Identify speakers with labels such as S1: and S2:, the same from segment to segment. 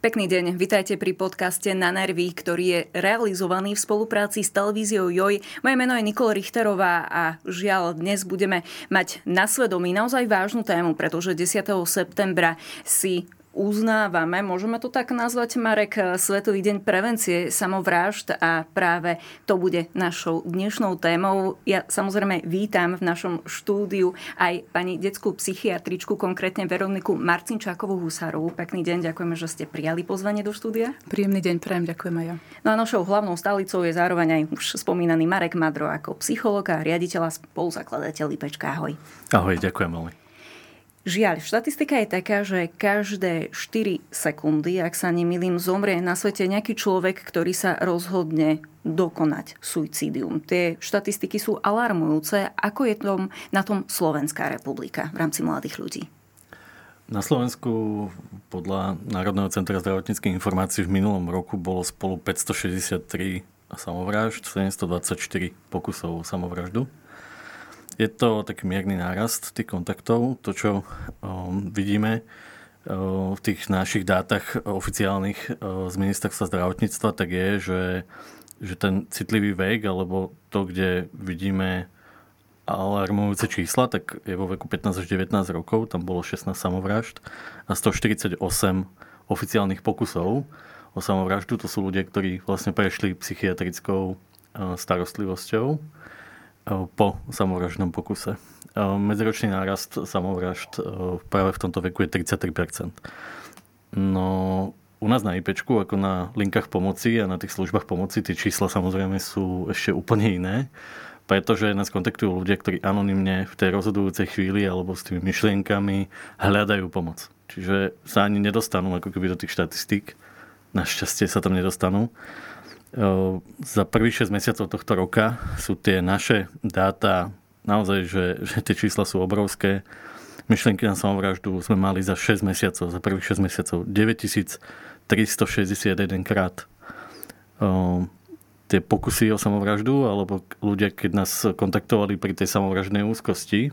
S1: Pekný deň, vitajte pri podcaste Na nervy, ktorý je realizovaný v spolupráci s televíziou JOJ. Moje meno je Nikola Richterová a žiaľ, dnes budeme mať na svedomí naozaj vážnu tému, pretože 10. septembra si uznávame, môžeme to tak nazvať, Marek, Svetový deň prevencie samovrážd a práve to bude našou dnešnou témou. Ja samozrejme vítam v našom štúdiu aj pani detskú psychiatričku, konkrétne Veroniku Marcinčákovú Husárovú. Pekný deň, ďakujeme, že ste prijali pozvanie do štúdia.
S2: Príjemný deň, prajem, ďakujem aj ja.
S1: No a našou hlavnou stálicou je zároveň aj už spomínaný Marek Madro ako psychológ a riaditeľ a spoluzakladateľ Lipečka. Ahoj.
S3: Ahoj, ďakujem veľmi.
S1: Žiaľ, štatistika je taká, že každé 4 sekundy, ak sa nemýlim, zomrie na svete nejaký človek, ktorý sa rozhodne dokonať suicídium. Tie štatistiky sú alarmujúce. Ako je tom, na tom Slovenská republika v rámci mladých ľudí?
S3: Na Slovensku podľa Národného centra zdravotníckých informácií v minulom roku bolo spolu 563 samovrážd, 724 pokusov o samovraždu. Je to taký mierny nárast tých kontaktov. To, čo um, vidíme uh, v tých našich dátach oficiálnych uh, z ministerstva zdravotníctva, tak je, že, že ten citlivý vek, alebo to, kde vidíme alarmujúce čísla, tak je vo veku 15 až 19 rokov, tam bolo 16 samovražd a 148 oficiálnych pokusov o samovraždu. To sú ľudia, ktorí vlastne prešli psychiatrickou uh, starostlivosťou po samovraždnom pokuse. Medziročný nárast samovražd práve v tomto veku je 33%. No u nás na IPčku, ako na linkách pomoci a na tých službách pomoci, tie čísla samozrejme sú ešte úplne iné, pretože nás kontaktujú ľudia, ktorí anonymne v tej rozhodujúcej chvíli alebo s tými myšlienkami hľadajú pomoc. Čiže sa ani nedostanú ako keby do tých štatistík. Našťastie sa tam nedostanú za prvých 6 mesiacov tohto roka sú tie naše dáta naozaj, že, že tie čísla sú obrovské. Myšlienky na samovraždu sme mali za 6 mesiacov, za prvých 6 mesiacov 9361 krát. Tie pokusy o samovraždu, alebo ľudia, keď nás kontaktovali pri tej samovraždnej úzkosti,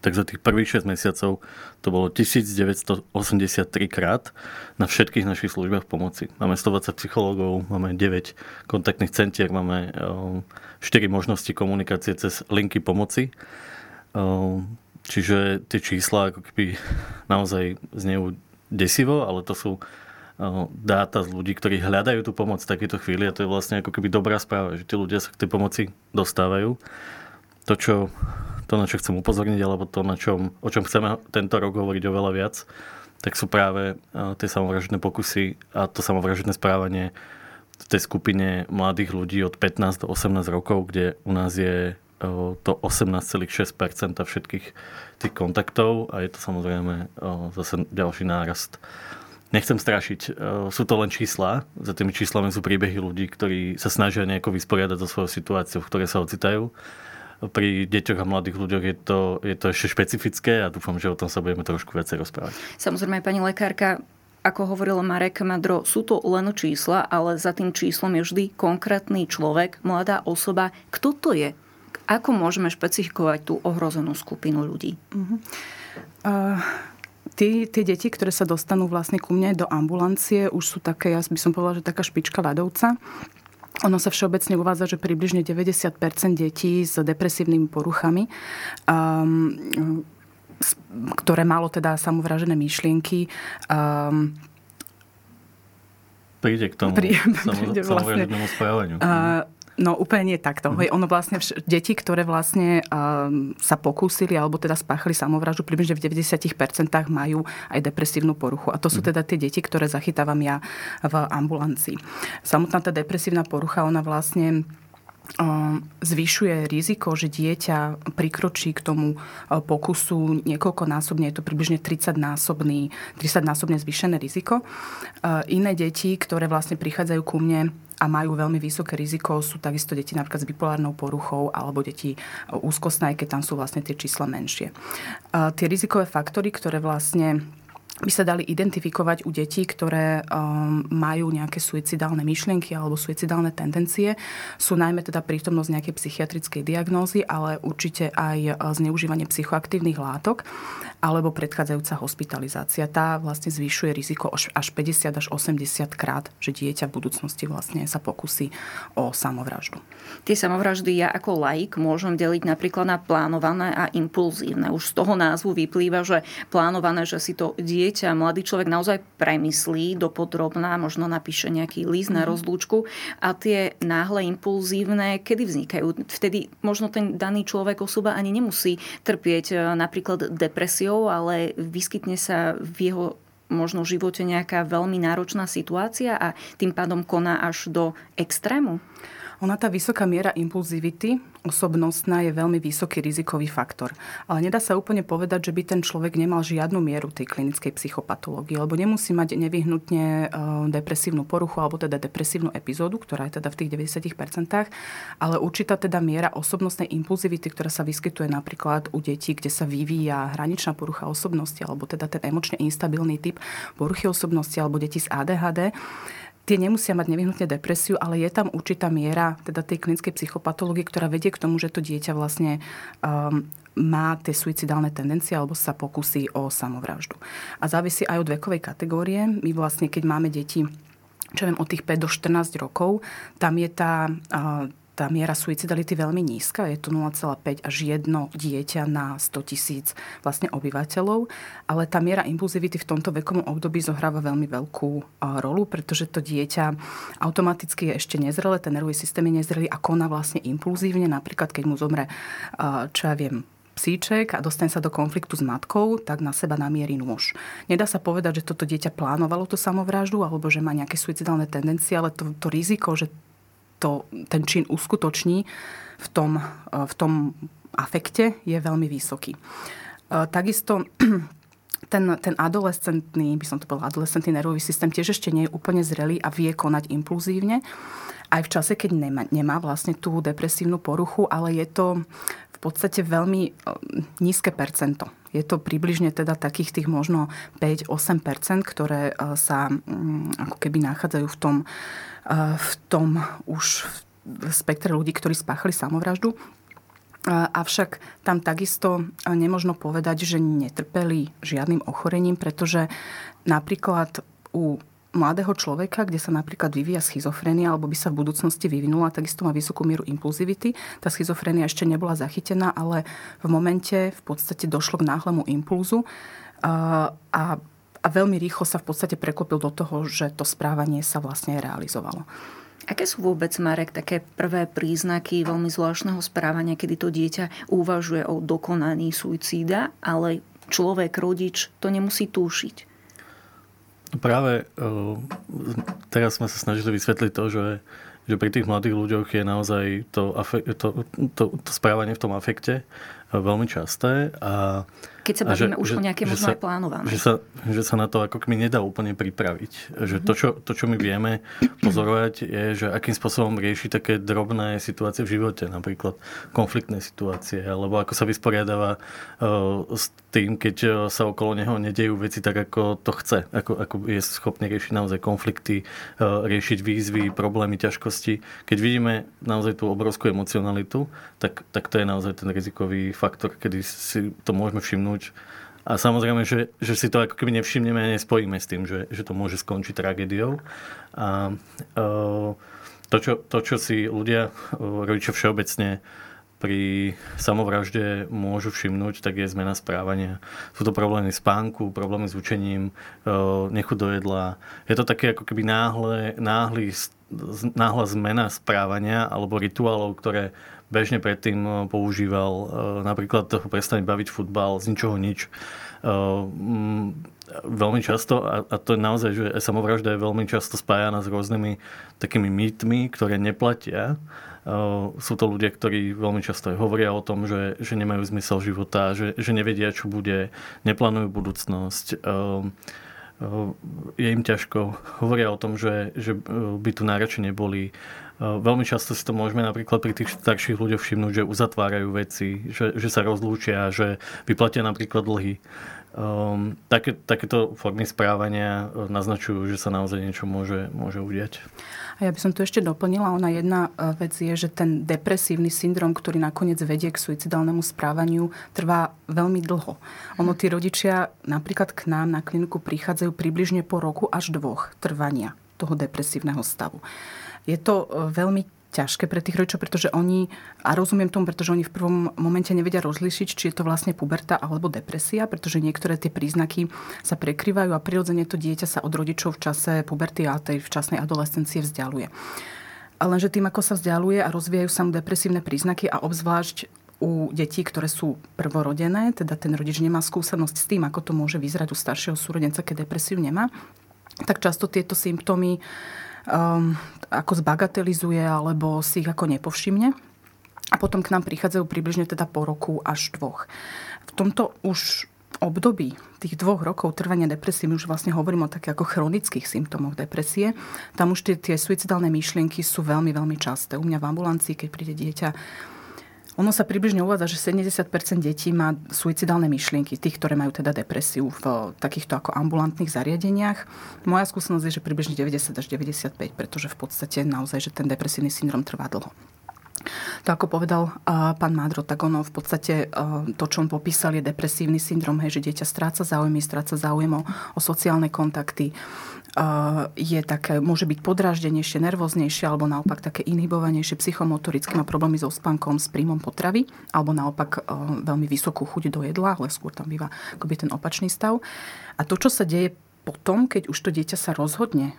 S3: tak za tých prvých 6 mesiacov to bolo 1983 krát na všetkých našich službách pomoci. Máme 120 psychológov, máme 9 kontaktných centier, máme 4 ehm, možnosti komunikácie cez linky pomoci. Ehm, čiže tie čísla ako keby naozaj znejú desivo, ale to sú ehm, dáta z ľudí, ktorí hľadajú tú pomoc v takéto chvíli a to je vlastne ako keby dobrá správa, že tí ľudia sa k tej pomoci dostávajú. To, čo to, na čo chcem upozorniť, alebo to, na čom, o čom chceme tento rok hovoriť oveľa viac, tak sú práve tie samovražedné pokusy a to samovražedné správanie v tej skupine mladých ľudí od 15 do 18 rokov, kde u nás je to 18,6% všetkých tých kontaktov a je to samozrejme zase ďalší nárast. Nechcem strašiť, sú to len čísla, za tými číslami sú príbehy ľudí, ktorí sa snažia nejako vysporiadať so svojou situáciou, v ktorej sa ocitajú pri deťoch a mladých ľuďoch je to, je to ešte špecifické a dúfam, že o tom sa budeme trošku viacej rozprávať.
S1: Samozrejme, pani lekárka, ako hovoril Marek Madro, sú to len čísla, ale za tým číslom je vždy konkrétny človek, mladá osoba. Kto to je? Ako môžeme špecifikovať tú ohrozenú skupinu ľudí? Uh-huh.
S2: Uh... Tí, tie deti, ktoré sa dostanú vlastne ku mne do ambulancie, už sú také, ja by som povedala, že taká špička ľadovca. Ono sa všeobecne uvádza, že približne 90% detí s depresívnymi poruchami um, ktoré malo teda samovražené myšlienky. Um,
S3: príde k tomu príde, príde vlastne, správaniu. Uh,
S2: No úplne nie takto. Mm. Ono vlastne vš- deti, ktoré vlastne um, sa pokúsili alebo teda spáchali samovraždu, približne v 90% majú aj depresívnu poruchu. A to sú mm. teda tie deti, ktoré zachytávam ja v ambulancii. Samotná tá depresívna porucha, ona vlastne zvyšuje riziko, že dieťa prikročí k tomu pokusu niekoľkonásobne, je to približne 30-násobný, 30-násobne zvýšené riziko. Iné deti, ktoré vlastne prichádzajú ku mne a majú veľmi vysoké riziko, sú takisto deti napríklad s bipolárnou poruchou alebo deti úzkostné, keď tam sú vlastne tie čísla menšie. Tie rizikové faktory, ktoré vlastne by sa dali identifikovať u detí, ktoré um, majú nejaké suicidálne myšlienky alebo suicidálne tendencie. Sú najmä teda prítomnosť nejakej psychiatrickej diagnózy, ale určite aj uh, zneužívanie psychoaktívnych látok. Alebo predchádzajúca hospitalizácia. Tá vlastne zvyšuje riziko až 50 až 80 krát, že dieťa v budúcnosti vlastne sa pokusí o samovraždu.
S1: Tie samovraždy ja ako laik môžem deliť napríklad na plánované a impulzívne. Už z toho názvu vyplýva, že plánované, že si to dieťa, mladý človek naozaj premyslí dopodrobná, možno napíše nejaký mm-hmm. na mhm. rozlúčku a tie náhle impulzívne, kedy vznikajú? Vtedy možno ten daný človek, osoba ani nemusí trpieť napríklad depresiou, ale vyskytne sa v jeho možno živote nejaká veľmi náročná situácia a tým pádom koná až do extrému?
S2: Ona tá vysoká miera impulzivity osobnostná je veľmi vysoký rizikový faktor. Ale nedá sa úplne povedať, že by ten človek nemal žiadnu mieru tej klinickej psychopatológie, lebo nemusí mať nevyhnutne e, depresívnu poruchu alebo teda depresívnu epizódu, ktorá je teda v tých 90%, ale určitá teda miera osobnostnej impulzivity, ktorá sa vyskytuje napríklad u detí, kde sa vyvíja hraničná porucha osobnosti alebo teda ten emočne instabilný typ poruchy osobnosti alebo deti s ADHD, tie nemusia mať nevyhnutne depresiu, ale je tam určitá miera teda tej klinickej psychopatológie, ktorá vedie k tomu, že to dieťa vlastne um, má tie suicidálne tendencie alebo sa pokusí o samovraždu. A závisí aj od vekovej kategórie. My vlastne, keď máme deti čo viem, od tých 5 do 14 rokov, tam je tá uh, tá miera suicidality veľmi nízka, je to 0,5 až 1 dieťa na 100 tisíc vlastne obyvateľov, ale tá miera impulzivity v tomto vekovom období zohráva veľmi veľkú rolu, pretože to dieťa automaticky je ešte nezrelé, ten nervový systém je nezrelý a koná vlastne impulzívne, napríklad keď mu zomre, čo ja viem, psíček a dostane sa do konfliktu s matkou, tak na seba namierí nôž. Nedá sa povedať, že toto dieťa plánovalo tú samovraždu alebo že má nejaké suicidálne tendencie, ale to, to riziko, že to, ten čin uskutoční v tom, eh, v tom afekte, je veľmi vysoký. Eh, takisto ten, ten adolescentný, by som to povedala, adolescentný nervový systém tiež ešte nie je úplne zrelý a vie konať impulzívne. Aj v čase, keď nemá, nemá vlastne tú depresívnu poruchu, ale je to v podstate veľmi eh, nízke percento. Je to približne teda takých tých možno 5-8%, ktoré sa mm, ako keby nachádzajú v tom v tom už spektre ľudí, ktorí spáchali samovraždu. Avšak tam takisto nemožno povedať, že netrpeli žiadnym ochorením, pretože napríklad u mladého človeka, kde sa napríklad vyvíja schizofrenia alebo by sa v budúcnosti vyvinula, takisto má vysokú mieru impulzivity. Tá schizofrenia ešte nebola zachytená, ale v momente v podstate došlo k náhlemu impulzu a, a veľmi rýchlo sa v podstate preklopil do toho, že to správanie sa vlastne realizovalo.
S1: Aké sú vôbec, Marek, také prvé príznaky veľmi zvláštneho správania, kedy to dieťa uvažuje o dokonaní suicída, ale človek, rodič to nemusí túšiť?
S3: Práve teraz sme sa snažili vysvetliť to, že, že pri tých mladých ľuďoch je naozaj to, to, to, to správanie v tom afekte veľmi časté. A
S1: keď sa bavíme že, už že, o nejaké možno sa, aj plánované.
S3: Že sa, že sa na to ako keby nedá úplne pripraviť. Že to, čo, to, čo my vieme pozorovať, je, že akým spôsobom rieši také drobné situácie v živote, napríklad konfliktné situácie, alebo ako sa vysporiadáva uh, s tým, keď uh, sa okolo neho nedejú veci tak, ako to chce. Ako, ako je schopný riešiť naozaj konflikty, uh, riešiť výzvy, problémy, ťažkosti. Keď vidíme naozaj tú obrovskú emocionalitu, tak, tak to je naozaj ten rizikový faktor, kedy si to môžeme všimnúť a samozrejme, že, že si to ako keby nevšimneme a nespojíme s tým, že, že to môže skončiť tragédiou. A e, to, čo, to, čo si ľudia, e, rodičia všeobecne pri samovražde môžu všimnúť, tak je zmena správania. Sú to problémy spánku, problémy s učením, e, nechuť do jedla. Je to také ako keby náhle, náhly, náhla zmena správania alebo rituálov, ktoré bežne predtým eh, používal. Eh, napríklad prestane baviť futbal z ničoho nič. Eh, mm, veľmi často, a to je naozaj, že samovražda je veľmi často spájana s rôznymi takými mýtmi, ktoré neplatia. Sú to ľudia, ktorí veľmi často hovoria o tom, že, že nemajú zmysel života, že, že nevedia, čo bude, neplánujú budúcnosť je im ťažko. Hovoria o tom, že, že by tu náročne neboli veľmi často si to môžeme napríklad pri tých starších ľuďoch všimnúť, že uzatvárajú veci, že, že sa rozlúčia, že vyplatia napríklad dlhy, Um, také, takéto formy správania naznačujú, že sa naozaj niečo môže, môže udiať.
S2: A ja by som tu ešte doplnila, ona jedna vec je, že ten depresívny syndrom, ktorý nakoniec vedie k suicidálnemu správaniu, trvá veľmi dlho. Ono tí rodičia napríklad k nám na kliniku prichádzajú približne po roku až dvoch trvania toho depresívneho stavu. Je to veľmi ťažké pre tých rodičov, pretože oni, a rozumiem tomu, pretože oni v prvom momente nevedia rozlišiť, či je to vlastne puberta alebo depresia, pretože niektoré tie príznaky sa prekryvajú a prirodzene to dieťa sa od rodičov v čase puberty a tej včasnej adolescencie vzdialuje. Lenže tým, ako sa vzdialuje a rozvíjajú sa mu depresívne príznaky a obzvlášť u detí, ktoré sú prvorodené, teda ten rodič nemá skúsenosť s tým, ako to môže vyzerať u staršieho súrodenca, keď depresiu nemá, tak často tieto symptómy um, ako zbagatelizuje alebo si ich ako nepovšimne. A potom k nám prichádzajú približne teda po roku až dvoch. V tomto už období tých dvoch rokov trvania depresie, my už vlastne hovoríme o takých ako chronických symptómoch depresie, tam už tie, tie suicidálne myšlienky sú veľmi, veľmi časté. U mňa v ambulancii, keď príde dieťa ono sa približne uvádza, že 70% detí má suicidálne myšlienky, tých, ktoré majú teda depresiu v takýchto ako ambulantných zariadeniach. Moja skúsenosť je, že približne 90 až 95, pretože v podstate naozaj, že ten depresívny syndrom trvá dlho. To ako povedal uh, pán Mádro, tak ono v podstate uh, to, čo on popísal, je depresívny syndrom, hej, že dieťa stráca záujmy, stráca záujem o, o sociálne kontakty, je také, môže byť podráždenejšie, nervóznejšie alebo naopak také inhibovanejšie psychomotoricky, má problémy so spánkom, s príjmom potravy alebo naopak veľmi vysokú chuť do jedla, ale skôr tam býva akoby ten opačný stav. A to, čo sa deje potom, keď už to dieťa sa rozhodne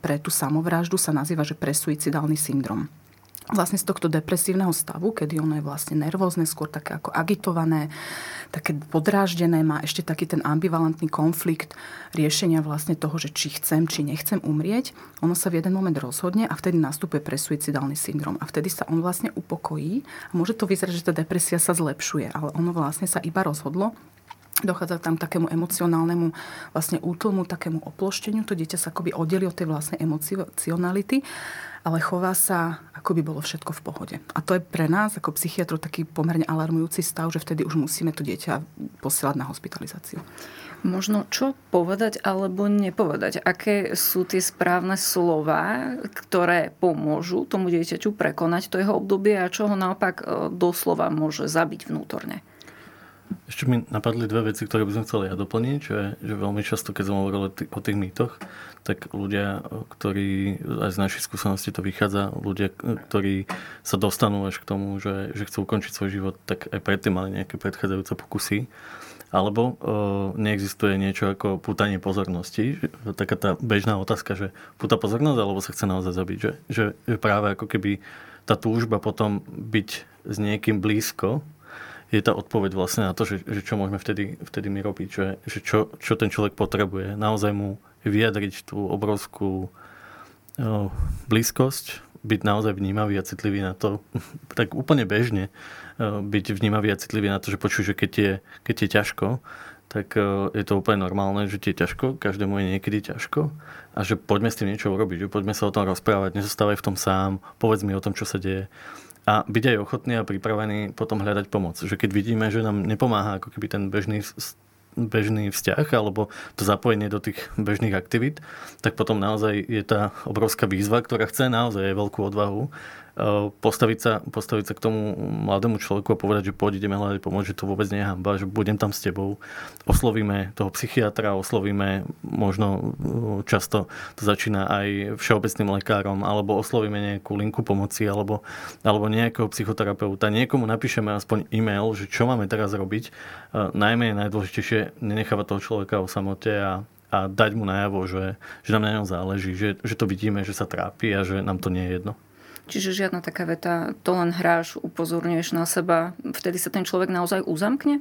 S2: pre tú samovraždu, sa nazýva, že presuicidálny syndrom vlastne z tohto depresívneho stavu, kedy ono je vlastne nervózne, skôr také ako agitované, také podráždené, má ešte taký ten ambivalentný konflikt riešenia vlastne toho, že či chcem, či nechcem umrieť. Ono sa v jeden moment rozhodne a vtedy nastupuje presuicidálny syndrom. A vtedy sa on vlastne upokojí a môže to vyzerať, že tá depresia sa zlepšuje, ale ono vlastne sa iba rozhodlo dochádza tam k takému emocionálnemu vlastne útlmu, takému oplošteniu. To dieťa sa akoby oddeli od tej vlastnej emocionality ale chová sa, ako by bolo všetko v pohode. A to je pre nás ako psychiatru taký pomerne alarmujúci stav, že vtedy už musíme to dieťa posielať na hospitalizáciu.
S1: Možno čo povedať alebo nepovedať? Aké sú tie správne slova, ktoré pomôžu tomu dieťaťu prekonať to jeho obdobie a čo ho naopak e, doslova môže zabiť vnútorne?
S3: Ešte mi napadli dve veci, ktoré by som chcel ja doplniť, že, že veľmi často, keď som hovoril o, tých, o mýtoch, tak ľudia, ktorí, aj z našej skúsenosti to vychádza, ľudia, ktorí sa dostanú až k tomu, že, že chcú ukončiť svoj život, tak aj predtým mali nejaké predchádzajúce pokusy. Alebo e, neexistuje niečo ako pútanie pozornosti. Taká tá bežná otázka, že púta pozornosť, alebo sa chce naozaj zabiť. Že, že, že práve ako keby tá túžba potom byť s niekým blízko, je tá odpoveď vlastne na to, že, že čo môžeme vtedy, vtedy my robiť, že, že čo, čo ten človek potrebuje. Naozaj mu vyjadriť tú obrovskú o, blízkosť, byť naozaj vnímavý a citlivý na to, tak úplne bežne o, byť vnímavý a citlivý na to, že počuj, že keď je, keď je ťažko, tak o, je to úplne normálne, že ti je ťažko, každému je niekedy ťažko a že poďme s tým niečo urobiť, že poďme sa o tom rozprávať, nezostávaj v tom sám, povedz mi o tom, čo sa deje a byť aj ochotný a pripravený potom hľadať pomoc. Že keď vidíme, že nám nepomáha ako keby ten bežný bežný vzťah alebo to zapojenie do tých bežných aktivít, tak potom naozaj je tá obrovská výzva, ktorá chce naozaj veľkú odvahu postaviť sa, postaviť sa k tomu mladému človeku a povedať, že poď, ideme hľadať pomoc, že to vôbec nie je hamba, že budem tam s tebou. Oslovíme toho psychiatra, oslovíme možno eh, často to začína aj všeobecným lekárom, alebo oslovíme nejakú linku pomoci, alebo, alebo nejakého psychoterapeuta. Niekomu napíšeme aspoň e-mail, že čo máme teraz robiť. Eh, najmä je najdôležitejšie nenechávať toho človeka o samote a, a dať mu najavo, že, že nám na ňom záleží, že, že to vidíme, že sa trápi a že nám to nie je jedno.
S1: Čiže žiadna taká veta, to len hráš, upozorňuješ na seba, vtedy sa ten človek naozaj uzamkne?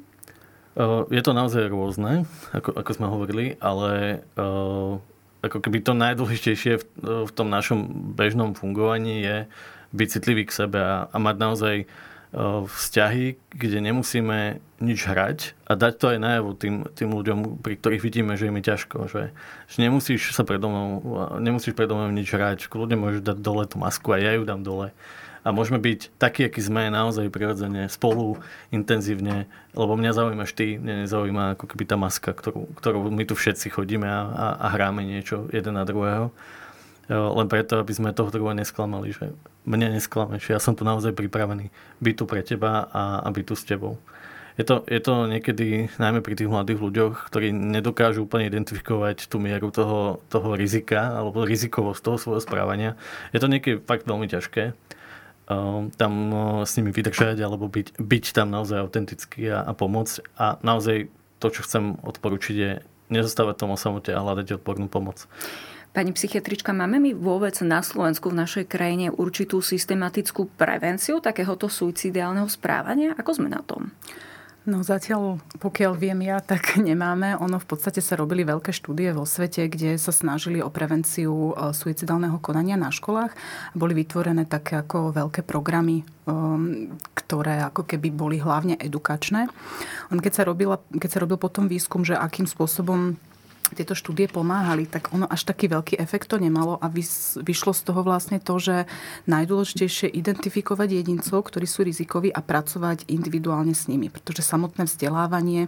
S3: Je to naozaj rôzne, ako, ako sme hovorili, ale ako keby to najdôležitejšie v, v tom našom bežnom fungovaní je byť citlivý k sebe a, a mať naozaj vzťahy, kde nemusíme nič hrať a dať to aj najavo tým, tým ľuďom, pri ktorých vidíme, že je ťažko. Že, že nemusíš sa predo mnou, nemusíš predo mnou nič hrať. Kľudne môžeš dať dole tú masku a ja ju dám dole. a môžeme byť takí, akí sme naozaj prirodzene spolu, intenzívne, lebo mňa zaujímaš ty, mňa nezaujíma ako keby tá maska, ktorú, ktorú my tu všetci chodíme a, a, a hráme niečo jeden na druhého. Len preto, aby sme toho druhého nesklamali, že mne nesklameš, ja som tu naozaj pripravený byť tu pre teba a, a byť tu s tebou. Je to, je to niekedy, najmä pri tých mladých ľuďoch, ktorí nedokážu úplne identifikovať tú mieru toho, toho rizika alebo rizikovosť toho svojho správania. Je to niekedy fakt veľmi ťažké um, tam uh, s nimi vydržať alebo byť, byť tam naozaj autentický a, a pomôcť. A naozaj to, čo chcem odporučiť je nezostávať tomu samote a hľadať odbornú pomoc.
S1: Pani psychiatrička, máme my vôbec na Slovensku v našej krajine určitú systematickú prevenciu takéhoto suicidálneho správania? Ako sme na tom?
S2: No zatiaľ, pokiaľ viem ja, tak nemáme. Ono v podstate sa robili veľké štúdie vo svete, kde sa snažili o prevenciu e, suicidálneho konania na školách. Boli vytvorené také ako veľké programy, um, ktoré ako keby boli hlavne edukačné. On keď sa, robila, keď sa robil potom výskum, že akým spôsobom tieto štúdie pomáhali, tak ono až taký veľký efekt to nemalo a vyšlo z toho vlastne to, že najdôležitejšie je identifikovať jedincov, ktorí sú rizikoví a pracovať individuálne s nimi, pretože samotné vzdelávanie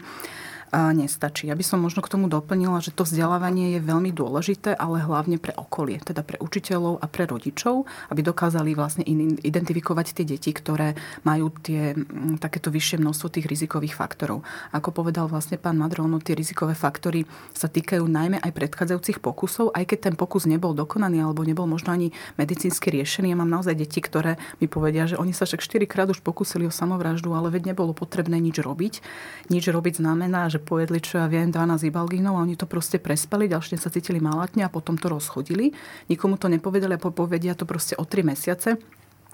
S2: nestačí. Ja by som možno k tomu doplnila, že to vzdelávanie je veľmi dôležité, ale hlavne pre okolie, teda pre učiteľov a pre rodičov, aby dokázali vlastne identifikovať tie deti, ktoré majú tie, takéto vyššie množstvo tých rizikových faktorov. Ako povedal vlastne pán Madrono, tie rizikové faktory sa týkajú najmä aj predchádzajúcich pokusov, aj keď ten pokus nebol dokonaný alebo nebol možno ani medicínsky riešený. Ja mám naozaj deti, ktoré mi povedia, že oni sa však 4 krát už pokusili o samovraždu, ale veď nebolo potrebné nič robiť. Nič robiť znamená, že pojedli, čo ja viem, 12 ibalginov a oni to proste prespali, ďalšie sa cítili malátne a potom to rozchodili. Nikomu to nepovedali a povedia to proste o 3 mesiace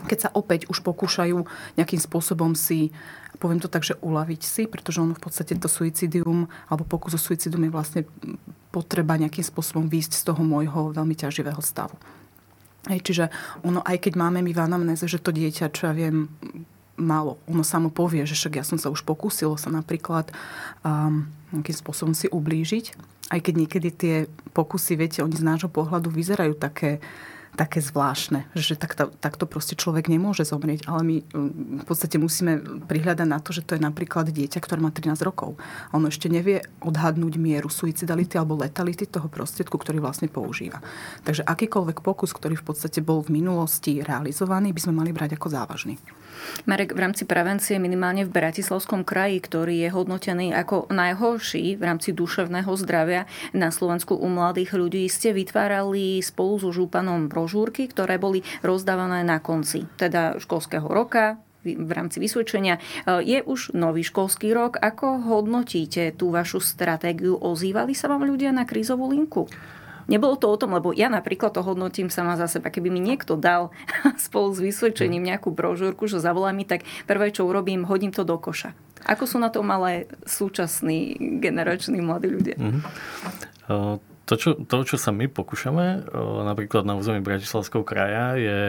S2: keď sa opäť už pokúšajú nejakým spôsobom si, poviem to tak, že uľaviť si, pretože ono v podstate to suicidium alebo pokus o suicidium je vlastne potreba nejakým spôsobom výjsť z toho môjho veľmi ťaživého stavu. Hej, čiže ono, aj keď máme my v anamnéze, že to dieťa, čo ja viem, málo. Ono samo povie, že však ja som sa už pokúsilo sa napríklad um, nejakým spôsobom si ublížiť. Aj keď niekedy tie pokusy, viete, oni z nášho pohľadu vyzerajú také také zvláštne, že takto, takto proste človek nemôže zomrieť, ale my mm, v podstate musíme prihľadať na to, že to je napríklad dieťa, ktoré má 13 rokov. Ono ešte nevie odhadnúť mieru suicidality alebo letality toho prostriedku, ktorý vlastne používa. Takže akýkoľvek pokus, ktorý v podstate bol v minulosti realizovaný, by sme mali brať ako závažný.
S1: Marek, v rámci prevencie minimálne v Bratislavskom kraji, ktorý je hodnotený ako najhorší v rámci duševného zdravia na Slovensku u mladých ľudí, ste vytvárali spolu so žúpanom brožúrky, ktoré boli rozdávané na konci teda školského roka, v rámci vysvedčenia. Je už nový školský rok. Ako hodnotíte tú vašu stratégiu? Ozývali sa vám ľudia na krízovú linku? Nebolo to o tom, lebo ja napríklad to hodnotím sama za seba. Keby mi niekto dal spolu s vysvedčením nejakú brožúrku, že zavolá mi, tak prvé, čo urobím, hodím to do koša. Ako sú na to malé súčasní generační mladí ľudia? Mm-hmm.
S3: Uh to čo, to, čo sa my pokúšame, napríklad na území Bratislavského kraja, je,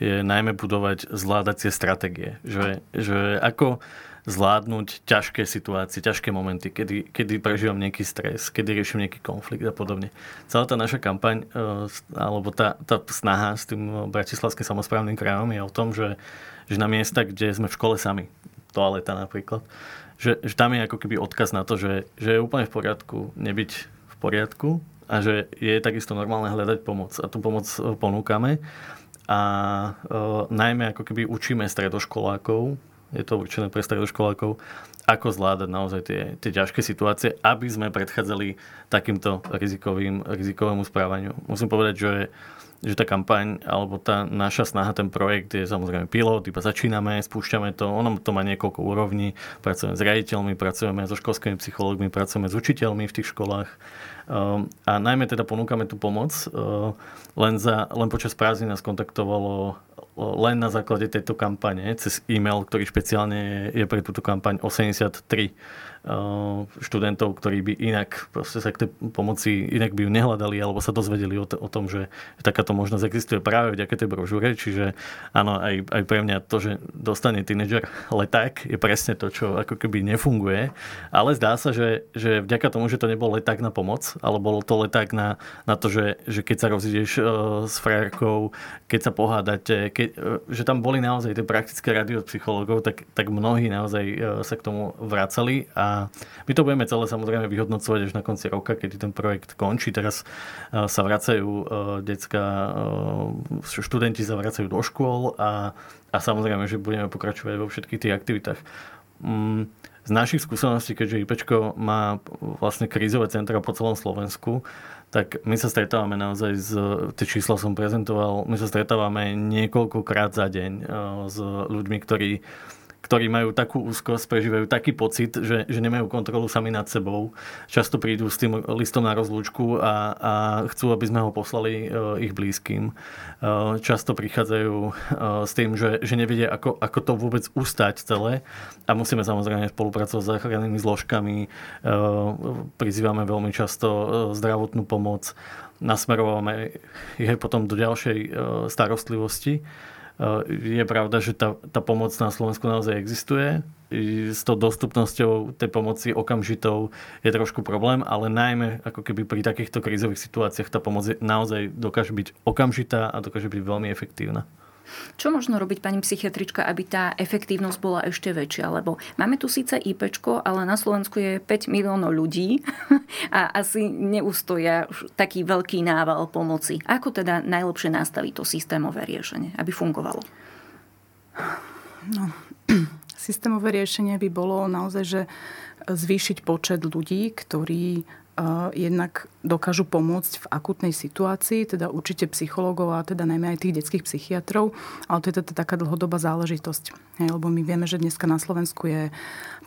S3: je najmä budovať zvládacie stratégie. Že, že ako zvládnuť ťažké situácie, ťažké momenty, kedy, kedy prežívam nejaký stres, kedy riešim nejaký konflikt a podobne. Celá tá naša kampaň, alebo tá, tá snaha s tým Bratislavským samozprávnym krajom je o tom, že, že na miesta, kde sme v škole sami, toaleta napríklad, že, že tam je ako keby odkaz na to, že, že je úplne v poriadku nebyť v poriadku, a že je takisto normálne hľadať pomoc. A tú pomoc e, ponúkame. A e, najmä ako keby učíme stredoškolákov, je to určené pre stredoškolákov, ako zvládať naozaj tie, tie ťažké situácie, aby sme predchádzali takýmto rizikovým, rizikovému správaniu. Musím povedať, že že tá kampaň alebo tá naša snaha, ten projekt je samozrejme pilot, iba začíname, spúšťame to, ono to má niekoľko úrovní, pracujeme s riaditeľmi, pracujeme so školskými psychológmi, pracujeme s učiteľmi v tých školách a najmä teda ponúkame tú pomoc. Ehm, len, za, len počas prázdnin nás kontaktovalo len na základe tejto kampane, cez e-mail, ktorý špeciálne je pre túto kampaň 83 študentov, ktorí by inak sa k tej pomoci, inak by ju nehľadali alebo sa dozvedeli o, o tom, že takáto možnosť existuje práve vďaka tej brožúre. Čiže áno, aj, aj pre mňa to, že dostane tínedžer leták, je presne to, čo ako keby nefunguje. Ale zdá sa, že, že vďaka tomu, že to nebol leták na pomoc, ale bol to leták na, na to, že, že keď sa rozídeš uh, s frajerkou, keď sa pohádate, keď, uh, že tam boli naozaj tie praktické rady od psychológov, tak, tak mnohí naozaj uh, sa k tomu vracali a my to budeme celé samozrejme vyhodnocovať až na konci roka, keď ten projekt končí. Teraz e, sa vracajú e, detská, e, študenti sa vracajú do škôl a, a samozrejme, že budeme pokračovať vo všetkých tých aktivitách. Mm, z našich skúseností, keďže IPčko má vlastne krízové centra po celom Slovensku, tak my sa stretávame naozaj z, tie čísla som prezentoval, my sa stretávame niekoľkokrát za deň s ľuďmi, ktorí ktorí majú takú úzkosť, prežívajú taký pocit, že, že nemajú kontrolu sami nad sebou. Často prídu s tým listom na rozlúčku a, a chcú, aby sme ho poslali uh, ich blízkym. Uh, často prichádzajú uh, s tým, že, že nevedia, ako, ako to vôbec ustať celé. A musíme samozrejme spolupracovať s záchrannými zložkami. Prizývame veľmi často zdravotnú pomoc. Nasmerovame ich potom do ďalšej starostlivosti. Eh, je pravda, že tá, tá pomoc na Slovensku naozaj existuje. S tou dostupnosťou tej pomoci okamžitou je trošku problém, ale najmä ako keby pri takýchto krízových situáciách tá pomoc naozaj dokáže byť okamžitá a dokáže byť veľmi efektívna.
S1: Čo možno robiť, pani psychiatrička, aby tá efektívnosť bola ešte väčšia? Lebo máme tu síce IP, ale na Slovensku je 5 miliónov ľudí a asi neustoja taký veľký nával pomoci. Ako teda najlepšie nastaviť to systémové riešenie, aby fungovalo?
S2: No, systémové riešenie by bolo naozaj, že zvýšiť počet ľudí, ktorí jednak dokážu pomôcť v akutnej situácii, teda určite psychológov a teda najmä aj tých detských psychiatrov, ale to je teda taká dlhodobá záležitosť. Hej, lebo my vieme, že dneska na Slovensku je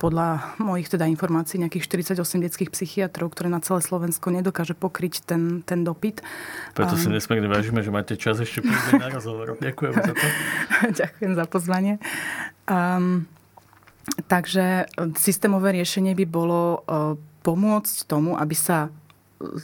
S2: podľa mojich teda informácií nejakých 48 detských psychiatrov, ktoré na celé Slovensko nedokáže pokryť ten, ten dopyt.
S3: Preto si nesmierne vážime, že máte čas ešte prísť na rozhovor. Ďakujem za to.
S2: Ďakujem za pozvanie. Um, takže systémové riešenie by bolo uh, pomôcť tomu, aby sa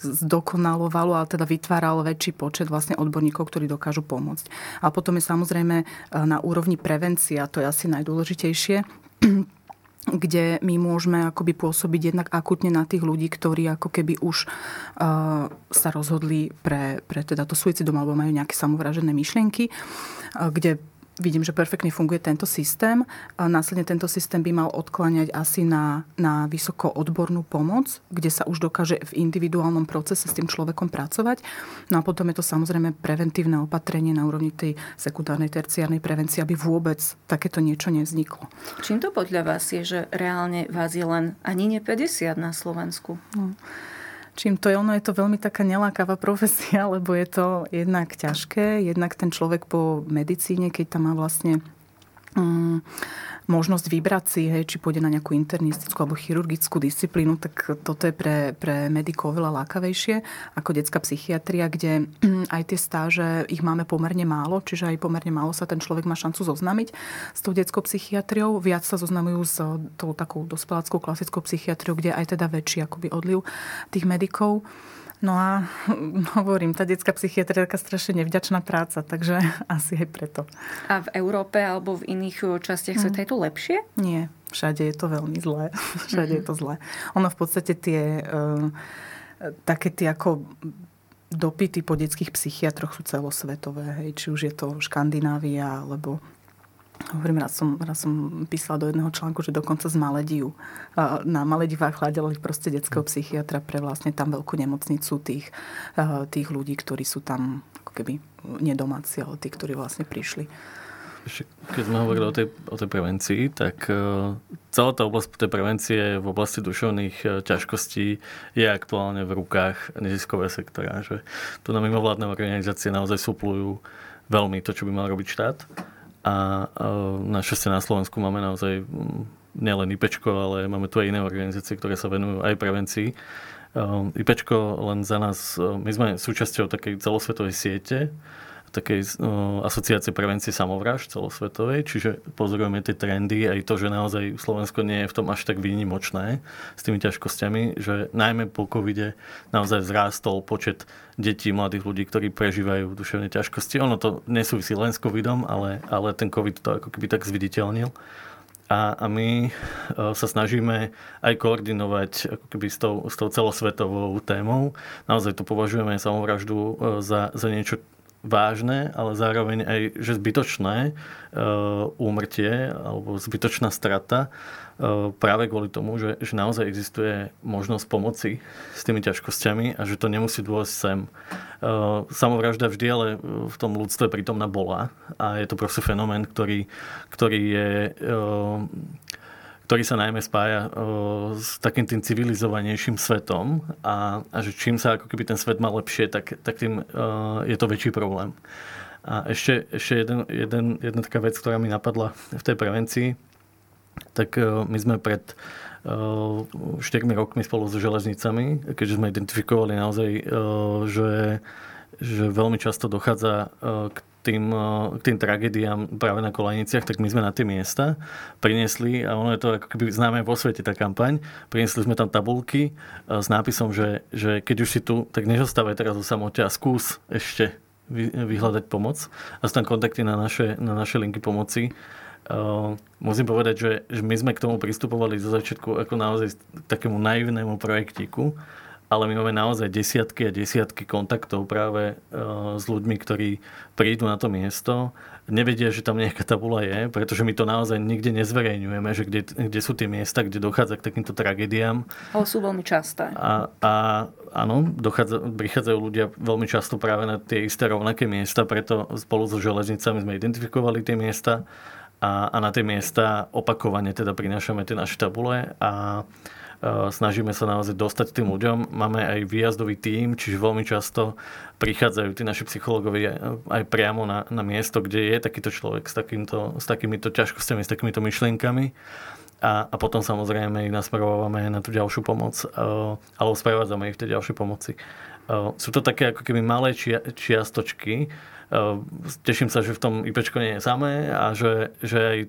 S2: zdokonalovalo, ale teda vytváral väčší počet vlastne odborníkov, ktorí dokážu pomôcť. A potom je samozrejme e, na úrovni prevencia, to je asi najdôležitejšie, kde my môžeme akoby pôsobiť jednak akutne na tých ľudí, ktorí ako keby už uh, sa rozhodli pre, pre teda to suicidom alebo majú nejaké samovražené myšlienky, uh, kde vidím, že perfektne funguje tento systém. A následne tento systém by mal odkláňať asi na, na vysoko odbornú pomoc, kde sa už dokáže v individuálnom procese s tým človekom pracovať. No a potom je to samozrejme preventívne opatrenie na úrovni tej sekundárnej, terciárnej prevencie, aby vôbec takéto niečo nevzniklo.
S1: Čím to podľa vás je, že reálne vás je len ani ne 50 na Slovensku? No
S2: čím to je, ono je to veľmi taká nelákavá profesia, lebo je to jednak ťažké, jednak ten človek po medicíne, keď tam má vlastne možnosť vybrať si, hej, či pôjde na nejakú internistickú alebo chirurgickú disciplínu, tak toto je pre, pre medikov veľa lákavejšie ako detská psychiatria, kde aj tie stáže, ich máme pomerne málo, čiže aj pomerne málo sa ten človek má šancu zoznámiť s tou detskou psychiatriou. Viac sa zoznamujú s tou takou dospeláckou klasickou psychiatriou, kde aj teda väčší akoby odliv tých medikov. No a hovorím, tá detská psychiatria je taká strašne nevďačná práca, takže asi aj preto.
S1: A v Európe alebo v iných eh, častiach mm. sveta je to lepšie?
S2: Nie, všade je to veľmi zlé. Všade mm-hmm. je to zlé. Ono v podstate tie uh, také tie ako dopity po detských psychiatroch sú celosvetové. Hej. Či už je to Škandinávia, alebo Hovorím, raz som, raz som písala do jedného článku, že dokonca z Malediu. Na Maledivách hľadali proste detského psychiatra pre vlastne tam veľkú nemocnicu tých, tých ľudí, ktorí sú tam ako keby nedomáci, ale tí, ktorí vlastne prišli.
S3: Keď sme hovorili o tej, o tej prevencii, tak e, celá tá oblasť tej prevencie v oblasti duševných e, ťažkostí je aktuálne v rukách neziskového sektora. Že tu na mimovládne organizácie naozaj suplujú veľmi to, čo by mal robiť štát a našťastie na Slovensku máme naozaj mm, nielen IPčko, ale máme tu aj iné organizácie, ktoré sa venujú aj prevencii. IPčko len za nás, my sme súčasťou takej celosvetovej siete, takej asociácie prevencie samovražd celosvetovej, čiže pozorujeme tie trendy aj to, že naozaj Slovensko nie je v tom až tak výnimočné s tými ťažkosťami, že najmä po covide naozaj vzrástol počet detí, mladých ľudí, ktorí prežívajú duševné ťažkosti. Ono to nesúvisí len s covidom, ale, ale ten covid to ako keby tak zviditeľnil. A, a my sa snažíme aj koordinovať ako keby s tou, s tou celosvetovou témou. Naozaj to považujeme samovraždu za, za niečo vážne, ale zároveň aj, že zbytočné úmrtie alebo zbytočná strata práve kvôli tomu, že, že naozaj existuje možnosť pomoci s tými ťažkosťami a že to nemusí dôjsť sem. Samovražda vždy ale v tom ľudstve prítomná bola a je to proste fenomén, ktorý, ktorý je ktorý sa najmä spája s takým tým civilizovanejším svetom a, a že čím sa ako keby ten svet má lepšie, tak, tak tým je to väčší problém. A ešte, ešte jeden, jeden, jedna taká vec, ktorá mi napadla v tej prevencii, tak my sme pred 4 rokmi spolu s železnicami, keďže sme identifikovali naozaj, že, že veľmi často dochádza k tým, eh, k tým tragédiám práve na kolejniciach, tak my sme na tie miesta priniesli, a ono je to ako keby známe vo svete tá kampaň, priniesli sme tam tabulky eh, s nápisom, že, že keď už si tu, tak nezostávaj teraz o samote a skús ešte vyhľadať pomoc. A sú tam kontakty na naše, na naše linky pomoci. Uh, musím povedať, že, že my sme k tomu pristupovali zo začiatku ako naozaj takému naivnému projektíku ale my máme naozaj desiatky a desiatky kontaktov práve uh, s ľuďmi, ktorí prídu na to miesto, nevedia, že tam nejaká tabula je, pretože my to naozaj nikde nezverejňujeme, že kde, kde sú tie miesta, kde dochádza k takýmto tragédiám.
S1: Ale sú veľmi časté.
S3: A, a áno, dochádza, prichádzajú ľudia veľmi často práve na tie isté rovnaké miesta, preto spolu so železnicami sme identifikovali tie miesta a, a na tie miesta opakovane teda prinášame tie naše tabule a snažíme sa naozaj dostať tým ľuďom. Máme aj výjazdový tím, čiže veľmi často prichádzajú tí naši psychológovia aj priamo na, na miesto, kde je takýto človek s, takýmto, s takýmito ťažkosťami, s takýmito myšlienkami. A, a potom samozrejme ich nasmerovávame na tú ďalšiu pomoc, alebo sprevádzame ich v tej ďalšej pomoci. Sú to také ako keby malé čia, čiastočky, teším sa, že v tom IPčko nie je samé a že, že aj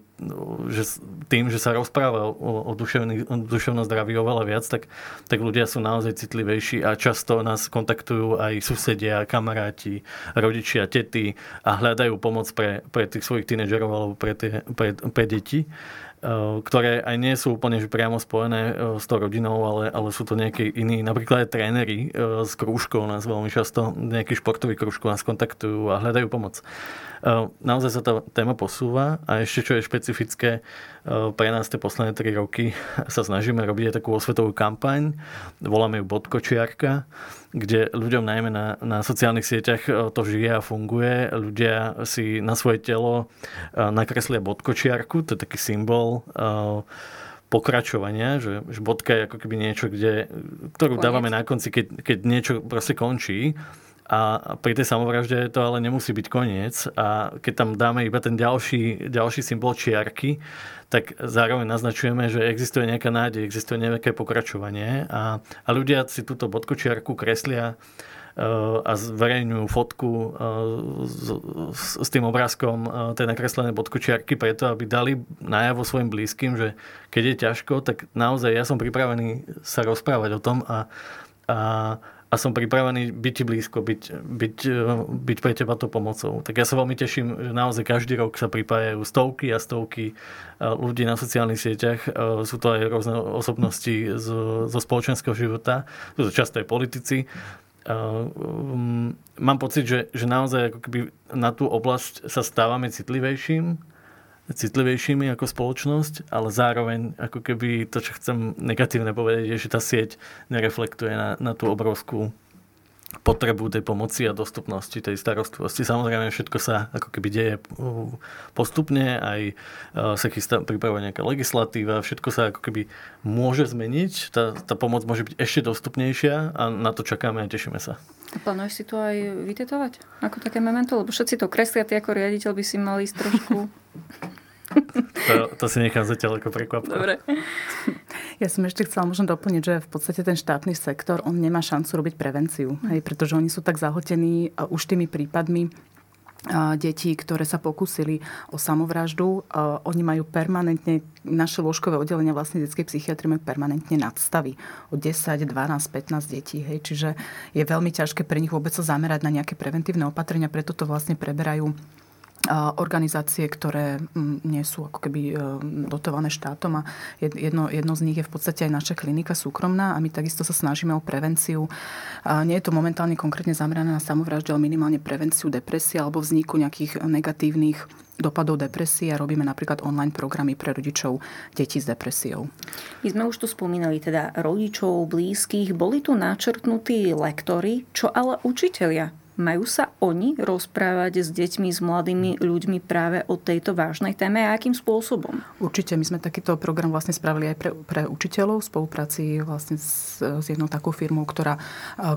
S3: že tým, že sa rozpráva o, o, duševný, o duševnom zdraví oveľa viac, tak, tak ľudia sú naozaj citlivejší a často nás kontaktujú aj susedia, kamaráti, rodičia, tety a hľadajú pomoc pre, pre tých svojich tínedžerov alebo pre, tie, pre, pre deti. Eh, ktoré aj nie sú úplne že priamo spojené eh, s tou rodinou, ale, ale sú to nejakí iní, napríklad aj tréneri eh, krúžkov nás veľmi často, nejaký športový krúžkov nás kontaktujú a hľadajú pomoc. Naozaj sa tá téma posúva a ešte čo je špecifické pre nás tie posledné 3 roky sa snažíme robiť aj takú osvetovú kampaň, voláme ju Bodkočiarka, kde ľuďom najmä na, na sociálnych sieťach e, to žije a funguje. Ľudia si na svoje telo nakreslia bodkočiarku, to je taký symbol pokračovania, že, že bodka je ako keby niečo, kde, ktorú Koniec. dávame na konci, keď, keď niečo proste končí. A pri tej samovražde to ale nemusí byť koniec. A keď tam dáme iba ten ďalší, ďalší symbol čiarky, tak zároveň naznačujeme, že existuje nejaká nádej, existuje nejaké pokračovanie. A, a ľudia si túto bodkočiarku kreslia e, a zverejňujú fotku e, s, s tým obrázkom e, tej nakreslené bodkočiarky preto, aby dali najavo svojim blízkym, že keď je ťažko, tak naozaj ja som pripravený sa rozprávať o tom a, a a som pripravený byť ti blízko, byť, byť, e, byť pre teba to pomocou. Tak ja sa veľmi teším, že naozaj každý rok sa pripájajú stovky a stovky e, ľudí na sociálnych sieťach. E, sú to aj rôzne osobnosti zo, zo spoločenského života, sú to často aj politici. Mám pocit, že, že naozaj ako keby na tú oblasť sa stávame citlivejším citlivejšími ako spoločnosť, ale zároveň ako keby to, čo chcem negatívne povedať, je, že tá sieť nereflektuje na, na tú obrovskú potrebu tej pomoci a dostupnosti tej starostlivosti. Samozrejme, všetko sa ako keby deje postupne, aj e, sa chystá pripravovať nejaká legislatíva, všetko sa ako keby môže zmeniť, tá, tá pomoc môže byť ešte dostupnejšia a na to čakáme a tešíme sa.
S1: A plánuješ si to aj vytetovať? Ako také memento? Lebo všetci to kreslia, ty ako riaditeľ by si mal ísť trošku
S3: to, to si nechám zatiaľ ako prekvapko.
S1: Dobre.
S2: Ja som ešte chcela možno doplniť, že v podstate ten štátny sektor, on nemá šancu robiť prevenciu, hej, pretože oni sú tak zahotení už tými prípadmi detí, ktoré sa pokúsili o samovraždu. Oni majú permanentne, naše lôžkové oddelenia vlastne detskej psychiatrie majú permanentne nadstavy o 10, 12, 15 detí. Hej. Čiže je veľmi ťažké pre nich vôbec sa zamerať na nejaké preventívne opatrenia, preto to vlastne preberajú organizácie, ktoré mm, nie sú ako keby e, dotované štátom a jedno, jedno z nich je v podstate aj naša klinika súkromná a my takisto sa snažíme o prevenciu. Nie je to momentálne konkrétne zamerané na samovraždu, ale minimálne prevenciu depresie alebo vzniku nejakých negatívnych dopadov depresie a robíme napríklad online programy pre rodičov detí s depresiou.
S1: My sme už tu spomínali teda rodičov, blízkych. Boli tu načrtnutí lektory, čo ale učitelia majú sa oni rozprávať s deťmi, s mladými ľuďmi práve o tejto vážnej téme a akým spôsobom?
S2: Určite. My sme takýto program vlastne spravili aj pre, pre učiteľov v spolupráci vlastne s, s jednou takou firmou, ktorá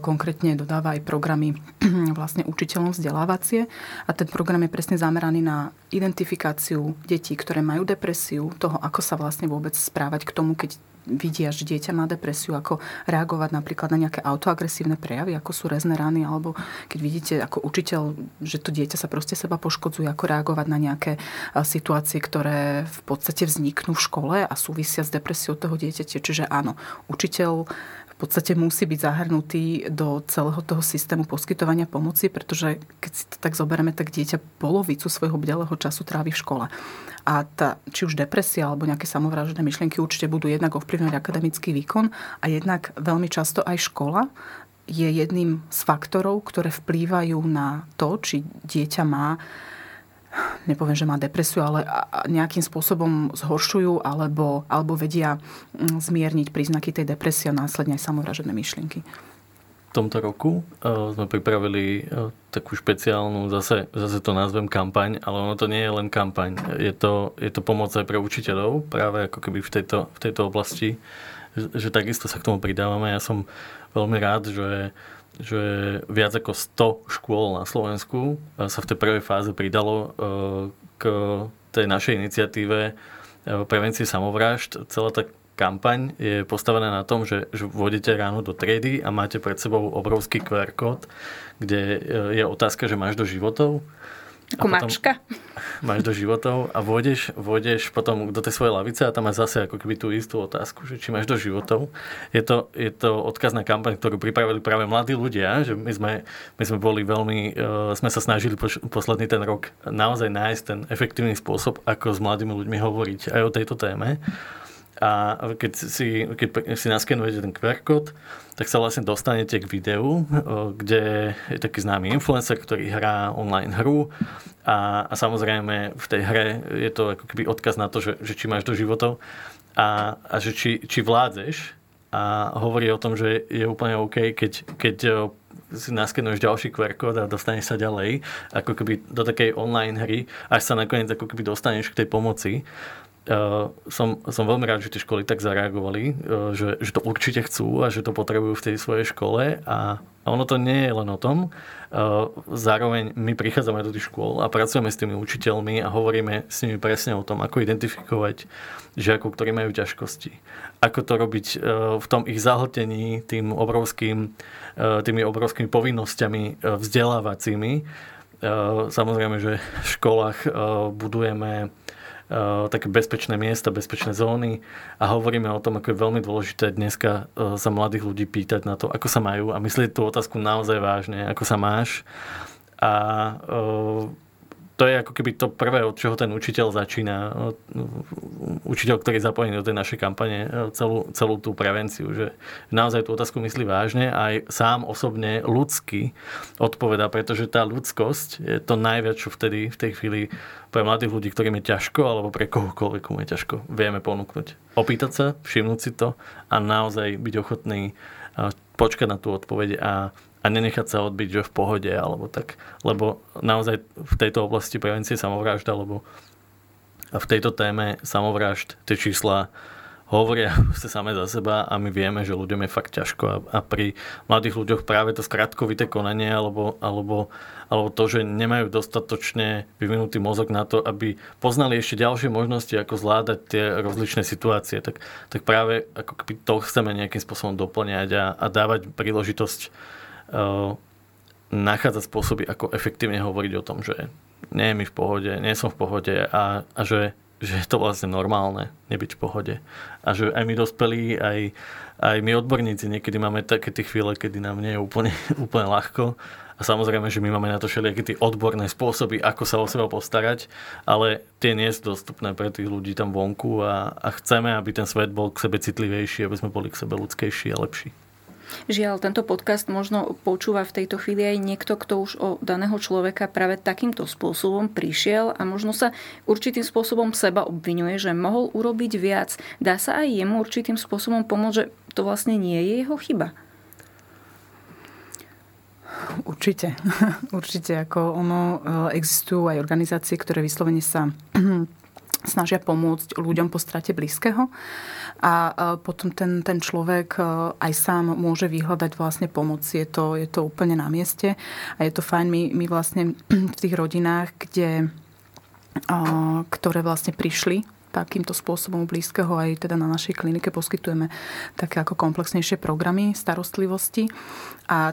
S2: konkrétne dodáva aj programy vlastne učiteľom vzdelávacie. A ten program je presne zameraný na identifikáciu detí, ktoré majú depresiu, toho, ako sa vlastne vôbec správať k tomu, keď vidia, že dieťa má depresiu, ako reagovať napríklad na nejaké autoagresívne prejavy, ako sú rezné rany, alebo keď vidíte ako učiteľ, že to dieťa sa proste seba poškodzuje, ako reagovať na nejaké situácie, ktoré v podstate vzniknú v škole a súvisia s depresiou toho dieťaťa. Čiže áno, učiteľ v podstate musí byť zahrnutý do celého toho systému poskytovania pomoci, pretože keď si to tak zoberieme, tak dieťa polovicu svojho bdelého času trávi v škole. A tá, či už depresia alebo nejaké samovražedné myšlienky určite budú jednak ovplyvňovať akademický výkon a jednak veľmi často aj škola je jedným z faktorov, ktoré vplývajú na to, či dieťa má nepoviem, že má depresiu, ale nejakým spôsobom zhoršujú alebo, alebo vedia mm, zmierniť príznaky tej depresie a následne aj samovražedné myšlienky
S3: tomto roku uh, sme pripravili uh, takú špeciálnu, zase, zase to nazvem kampaň, ale ono to nie je len kampaň. Je to, je to pomoc aj pre učiteľov, práve ako keby v tejto, v tejto oblasti, že, že takisto sa k tomu pridávame. Ja som veľmi rád, že, že viac ako 100 škôl na Slovensku uh, sa v tej prvej fáze pridalo uh, k tej našej iniciatíve uh, prevencie samovrážd. Celá tá kampaň je postavená na tom, že, vôjdete ráno do triedy a máte pred sebou obrovský QR kód, kde e, je otázka, že máš do životov.
S1: Ako mačka.
S3: Máš do životov a vôjdeš, vôjdeš potom do tej svojej lavice a tam máš zase ako keby tú istú otázku, že či máš do životov. Je to, je to odkaz na kampaň, ktorú pripravili práve mladí ľudia, že my sme, my sme boli veľmi, uh, sme sa snažili poš- posledný ten rok naozaj nájsť ten efektívny spôsob, ako s mladými ľuďmi hovoriť aj o tejto téme. A keď si, keď si naskenujete ten QR kód, tak sa vlastne dostanete k videu, kde je taký známy influencer, ktorý hrá online hru a, a samozrejme v tej hre je to ako keby odkaz na to, že, že či máš do životov a, a že či, či vládzeš a hovorí o tom, že je úplne OK, keď, keď si naskenuješ ďalší QR kód a dostaneš sa ďalej, ako keby do takej online hry, až sa nakoniec ako keby dostaneš k tej pomoci. Uh, som, som veľmi rád, že tie školy tak zareagovali, uh, že, že to určite chcú a že to potrebujú v tej svojej škole a, ono to nie je len o tom. Uh, zároveň my prichádzame do tých škôl a pracujeme s tými učiteľmi a hovoríme s nimi presne o tom, ako identifikovať žiakov, ktorí majú ťažkosti. Ako to robiť v tom ich zahltení tým obrovským, tými obrovskými povinnosťami vzdelávacími. Samozrejme, že v školách budujeme Eh, také bezpečné miesta, bezpečné zóny. A hovoríme o tom, ako je veľmi dôležité dneska eh, sa mladých ľudí pýtať na to, ako sa majú a myslieť tú otázku naozaj vážne, ako sa máš. A eh, to je ako keby to prvé, od čoho ten učiteľ začína. Učiteľ, ktorý je zapojený do tej našej kampane, celú, celú tú prevenciu, že naozaj tú otázku myslí vážne a aj sám osobne ľudsky odpoveda, pretože tá ľudskosť je to najviac, čo vtedy v tej chvíli pre mladých ľudí, ktorým je ťažko, alebo pre kohokoľvek, je ťažko, vieme ponúknuť. Opýtať sa, všimnúť si to a naozaj byť ochotný počkať na tú odpoveď a a nenechať sa odbiť, že v pohode alebo tak. Lebo naozaj v tejto oblasti prevencie samovrážd alebo v tejto téme samovrážd tie čísla hovoria sa same za seba a my vieme, že ľuďom je fakt ťažko a, a pri mladých ľuďoch práve to skratkovité konanie alebo, alebo, alebo to, že nemajú dostatočne vyvinutý mozog na to, aby poznali ešte ďalšie možnosti, ako zvládať tie rozličné situácie, tak, tak práve ako to chceme nejakým spôsobom doplňať a, a dávať príležitosť nachádza spôsoby, ako efektívne hovoriť o tom, že nie je mi v pohode, nie som v pohode a, a že, že je to vlastne normálne nebyť v pohode. A že aj my dospelí, aj, aj my odborníci niekedy máme také tie chvíle, kedy nám nie je úplne, úplne ľahko a samozrejme, že my máme na to všelijaké tie odborné spôsoby, ako sa o seba postarať, ale tie nie sú dostupné pre tých ľudí tam vonku a, a chceme, aby ten svet bol k sebe citlivejší, aby sme boli k sebe ľudskejší a lepší.
S1: Žiaľ, tento podcast možno počúva v tejto chvíli aj niekto, kto už o daného človeka práve takýmto spôsobom prišiel a možno sa určitým spôsobom seba obvinuje, že mohol urobiť viac. Dá sa aj jemu určitým spôsobom pomôcť, že to vlastne nie je jeho chyba?
S2: Určite. Určite. Ako ono, e, existujú aj organizácie, ktoré vyslovene sa snažia pomôcť ľuďom po strate blízkeho a e, potom ten, ten človek e, aj sám môže vyhľadať vlastne pomoc. Je to, je to úplne na mieste a je to fajn. My, my vlastne v tých rodinách, kde, ktoré vlastne prišli takýmto spôsobom blízkeho aj teda na našej klinike poskytujeme také ako komplexnejšie programy starostlivosti a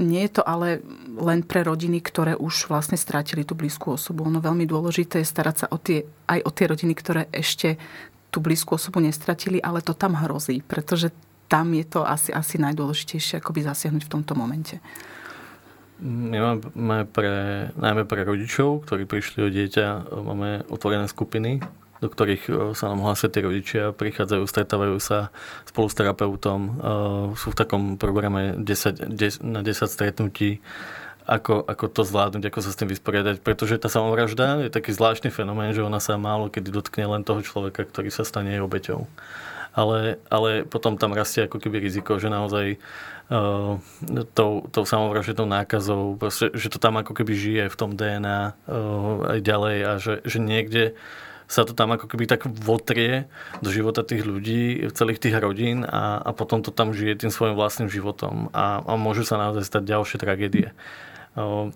S2: nie je to ale len pre rodiny, ktoré už vlastne strátili tú blízku osobu. Ono veľmi dôležité je starať sa o tie, aj o tie rodiny, ktoré ešte tú blízku osobu nestratili, ale to tam hrozí, pretože tam je to asi, asi najdôležitejšie akoby zasiahnuť v tomto momente.
S3: My máme pre, najmä pre rodičov, ktorí prišli o dieťa, máme otvorené skupiny, do ktorých e, sa nám hlásia tí rodičia, prichádzajú, stretávajú sa spolu s terapeutom, e, sú v takom programe 10, 10, na 10 stretnutí, ako, ako to zvládnuť, ako sa s tým vysporiadať, pretože tá samovražda je taký zvláštny fenomén, že ona sa málo kedy dotkne len toho človeka, ktorý sa stane jej obeťou. Ale, ale potom tam rastie ako keby riziko, že naozaj uh, tou, tou samovražednou nákazou, proste, že to tam ako keby žije v tom DNA uh, aj ďalej a že, že niekde sa to tam ako keby tak votrie do života tých ľudí, celých tých rodín a, a potom to tam žije tým svojim vlastným životom a, a môžu sa naozaj stať ďalšie tragédie.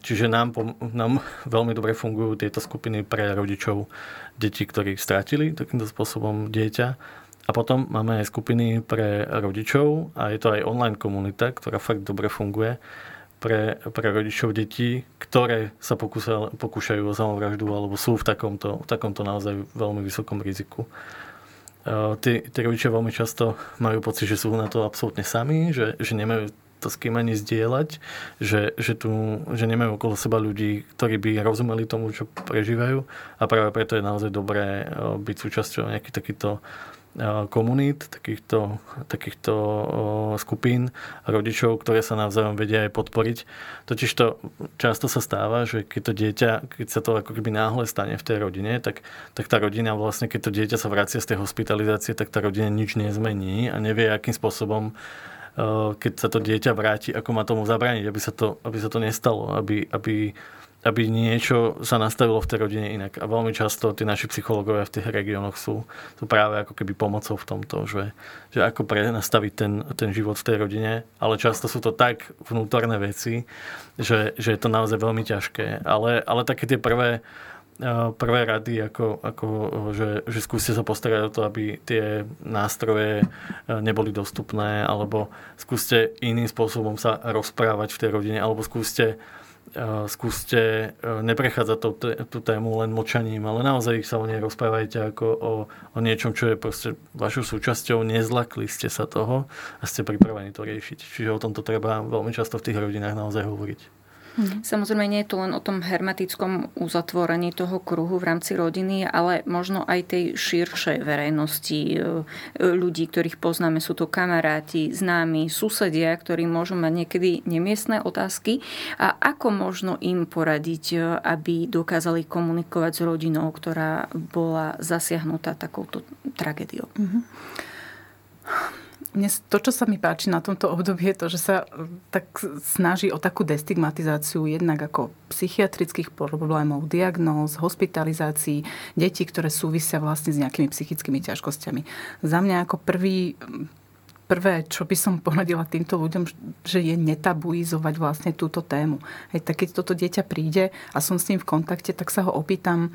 S3: Čiže nám, nám veľmi dobre fungujú tieto skupiny pre rodičov detí, ktorí stratili takýmto spôsobom dieťa. A potom máme aj skupiny pre rodičov a je to aj online komunita, ktorá fakt dobre funguje pre, pre rodičov detí, ktoré sa pokúšajú, pokúšajú o samovraždu alebo sú v takomto, v takomto naozaj veľmi vysokom riziku. Tí, tí rodičia veľmi často majú pocit, že sú na to absolútne sami, že, že nemajú to s kým ani zdieľať, že, že, tu, že nemajú okolo seba ľudí, ktorí by rozumeli tomu, čo prežívajú a práve preto je naozaj dobré byť súčasťou nejakých takýchto komunít, takýchto, takýchto skupín rodičov, ktoré sa navzájom vedia aj podporiť. Totiž to často sa stáva, že keď to dieťa, keď sa to ako keby náhle stane v tej rodine, tak, tak tá rodina vlastne, keď to dieťa sa vracia z tej hospitalizácie, tak tá rodina nič nezmení a nevie, akým spôsobom keď sa to dieťa vráti, ako má tomu zabrániť, aby sa to, aby sa to nestalo, aby, aby aby niečo sa nastavilo v tej rodine inak. A veľmi často tí naši psychológovia v tých regiónoch sú, sú práve ako keby pomocou v tomto, že, že ako prenastaviť ten, ten život v tej rodine, ale často sú to tak vnútorné veci, že, že je to naozaj veľmi ťažké. Ale, ale také tie prvé, eh, prvé rady, ako, ako že, že skúste sa postarať o to, aby tie nástroje eh, neboli dostupné, alebo skúste iným spôsobom sa rozprávať v tej rodine, alebo skúste skúste neprechádzať tú, tú tému len močaním, ale naozaj sa o nej rozprávajte ako o, o niečom, čo je proste vašou súčasťou, nezlakli ste sa toho a ste pripravení to riešiť. Čiže o tomto treba veľmi často v tých rodinách naozaj hovoriť.
S1: Mhm. Samozrejme nie je to len o tom hermetickom uzatvorení toho kruhu v rámci rodiny, ale možno aj tej širšej verejnosti e, ľudí, ktorých poznáme. Sú to kamaráti, známi, susedia, ktorí môžu mať niekedy nemiestné otázky. A ako možno im poradiť, e, aby dokázali komunikovať s rodinou, ktorá bola zasiahnutá takouto tragédiou? Mm-hmm
S2: dnes to, čo sa mi páči na tomto období, je to, že sa e, tak snaží o takú destigmatizáciu jednak ako psychiatrických problémov, diagnóz, hospitalizácií detí, ktoré súvisia vlastne s nejakými psychickými ťažkosťami. Za mňa ako prvý prvé, čo by som poradila týmto ľuďom, že je netabuizovať vlastne túto tému. Hej, tak keď toto dieťa príde a som s ním v kontakte, tak sa ho opýtam,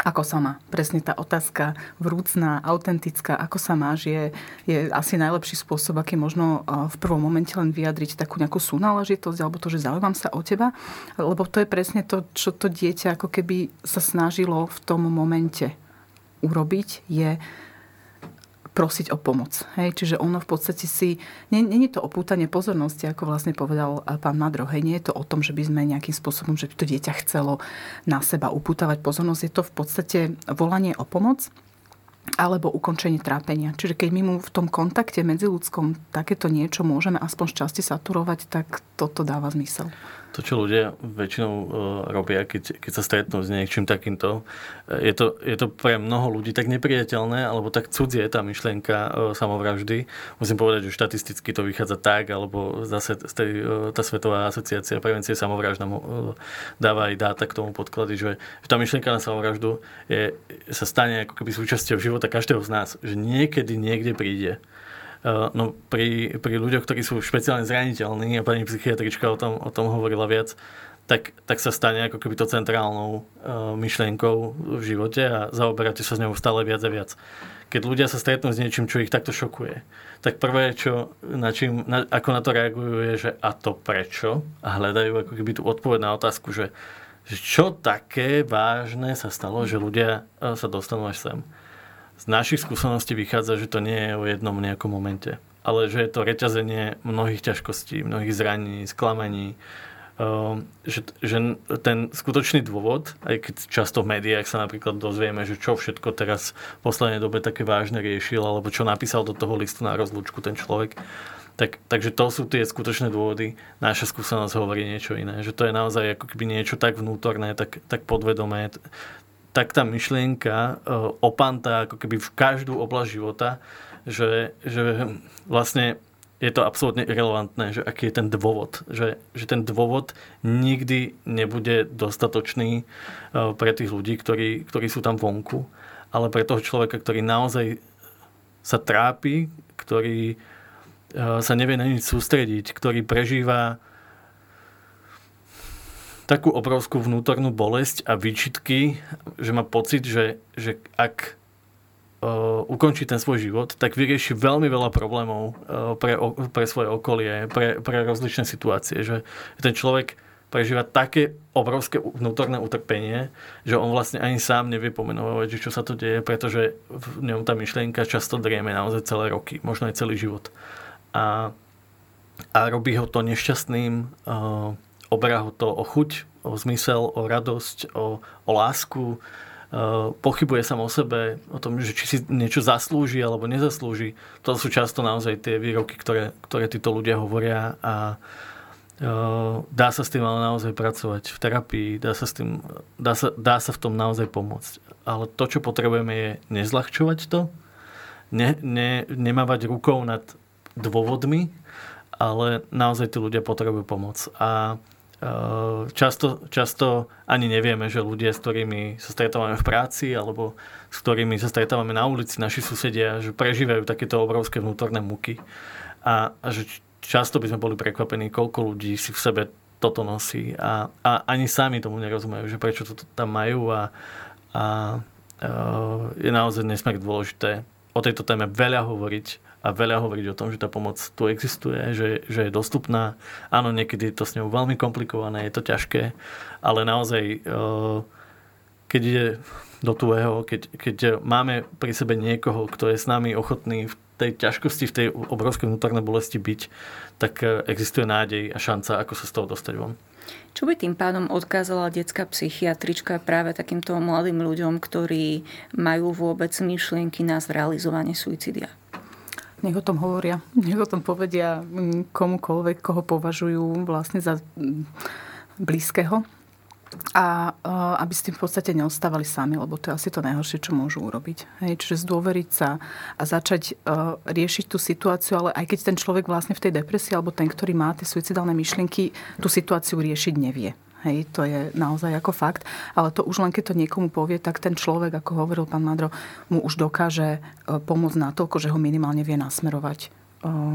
S2: Ako sa má? Presne tá otázka vrúcná, autentická, ako sa máš, je, je asi najlepší spôsob, aký možno v prvom momente len vyjadriť takú nejakú súnáležitosť alebo to, že zaujímam sa o teba, lebo to je presne to, čo to dieťa ako keby sa snažilo v tom momente urobiť, je prosiť o pomoc. Hej? Čiže ono v podstate si... Není to opútanie pozornosti, ako vlastne povedal eh, pán Madro. Hej? Nie je to o tom, že by sme nejakým spôsobom, že by to dieťa chcelo na seba upútavať pozornosť. Je to v podstate volanie o pomoc alebo ukončenie trápenia. Čiže keď my mu v tom kontakte medziludskom takéto niečo môžeme aspoň z časti saturovať, tak toto dáva zmysel
S3: to, čo ľudia väčšinou uh, robia, keď, keď sa stretnú s niečím takýmto, e, je to, je to pre mnoho ľudí tak nepriateľné, alebo tak cudzie tá myšlienka uh, samovraždy. Musím povedať, že štatisticky to vychádza tak, alebo zase tej, tá Svetová asociácia prevencie samovražd nám dáva aj dáta k tomu podklady, že, že tá myšlienka na samovraždu je, sa stane ako keby súčasťou života každého z nás. Že niekedy niekde príde no pri, pri ľuďoch, ktorí sú špeciálne zraniteľní, a pani psychiatrička o tom, o tom hovorila viac, tak, tak sa stane ako keby to centrálnou uh, myšlienkou v živote a zaoberáte sa s ňou stále viac a viac. Keď ľudia sa stretnú s niečím, čo ich takto šokuje, tak prvé, čo, na čím, na, ako na to reagujú, je, že a to prečo? A hľadajú ako keby tú odpoveď na otázku, že, že čo také vážne sa stalo, že ľudia eh, sa dostanú až sem z našich skúseností vychádza, že to nie je o jednom nejakom momente, ale že je to reťazenie mnohých ťažkostí, mnohých zranení, sklamaní, ehm, že, že ten skutočný dôvod, aj keď často v médiách sa napríklad dozvieme, že čo všetko teraz v poslednej dobe také vážne riešil, alebo čo napísal do toho listu na rozlúčku ten človek, tak, takže to sú tie skutočné dôvody. Naša skúsenosť hovorí niečo iné. Že to je naozaj ako keby niečo tak vnútorné, tak, tak podvedomé tak tá myšlienka e, opanta ako keby v každú oblasť života, že, že vlastne je to absolútne irrelevantné, že aký je ten dôvod. Že, že ten dôvod nikdy nebude dostatočný e, pre tých ľudí, ktorí, ktorí sú tam vonku, ale pre toho človeka, ktorý naozaj sa trápi, ktorý e, sa nevie na nič sústrediť, ktorý prežíva takú obrovskú vnútornú bolesť a výčitky, že má pocit, že, že ak uh, ukončí ten svoj život, tak vyrieši veľmi veľa problémov uh, pre, pre svoje okolie, pre, pre rozličné situácie. Že ten človek prežíva také obrovské vnútorné utrpenie, že on vlastne ani sám nevie pomenovať, že čo sa to deje, pretože v ňom tá myšlienka často drieme naozaj celé roky, možno aj celý život. A, a robí ho to nešťastným, uh, oberá ho to o chuť, o zmysel, o radosť, o, o lásku, e, pochybuje sa o sebe, o tom, že či si niečo zaslúži alebo nezaslúži. To sú často naozaj tie výroky, ktoré, ktoré títo ľudia hovoria a e, dá sa s tým ale naozaj pracovať v terapii, dá sa, s tým, dá sa, dá sa v tom naozaj pomôcť. Ale to, čo potrebujeme, je nezľahčovať to, ne, ne, nemávať rukou nad dôvodmi, ale naozaj tí ľudia potrebujú pomoc. A často, často ani nevieme, že ľudia, s ktorými sa stretávame v práci alebo s ktorými sa stretávame na ulici, naši susedia, že prežívajú takéto obrovské vnútorné muky. A, a že často by sme boli prekvapení, koľko ľudí si v sebe toto nosí a, a ani sami tomu nerozumejú, že prečo to tam majú a, a, a eh, je naozaj nesmierne dôležité o tejto téme veľa hovoriť a veľa hovoriť o tom, že tá pomoc tu existuje, že, že je dostupná. Áno, niekedy je to s ňou veľmi komplikované, je to ťažké, ale naozaj, eh, keď ide do tuého, keď, keď máme pri sebe niekoho, kto je s nami ochotný v tej ťažkosti, v tej obrovskej vnútornej bolesti byť, tak eh, existuje nádej a šanca, ako sa z toho dostať von.
S1: Čo by tým pádom odkázala detská psychiatrička práve takýmto mladým ľuďom, ktorí majú vôbec myšlienky na zrealizovanie suicidia?
S2: Nech o tom hovoria, nech o tom povedia mm, komukoľvek, koho považujú vlastne za mm, blízkeho. A aby s tým v podstate neostávali sami, lebo to je asi to najhoršie, čo môžu urobiť. Hej, čiže zdôveriť sa a začať uh, riešiť tú situáciu, ale aj keď ten človek vlastne v tej depresii, alebo ten, ktorý má tie suicidálne myšlienky, tú situáciu riešiť nevie. Hej, to je naozaj ako fakt. Ale to už len keď to niekomu povie, tak ten človek, ako hovoril pán Madro, mu už dokáže e, pomôcť natoľko, že ho minimálne vie nasmerovať, e,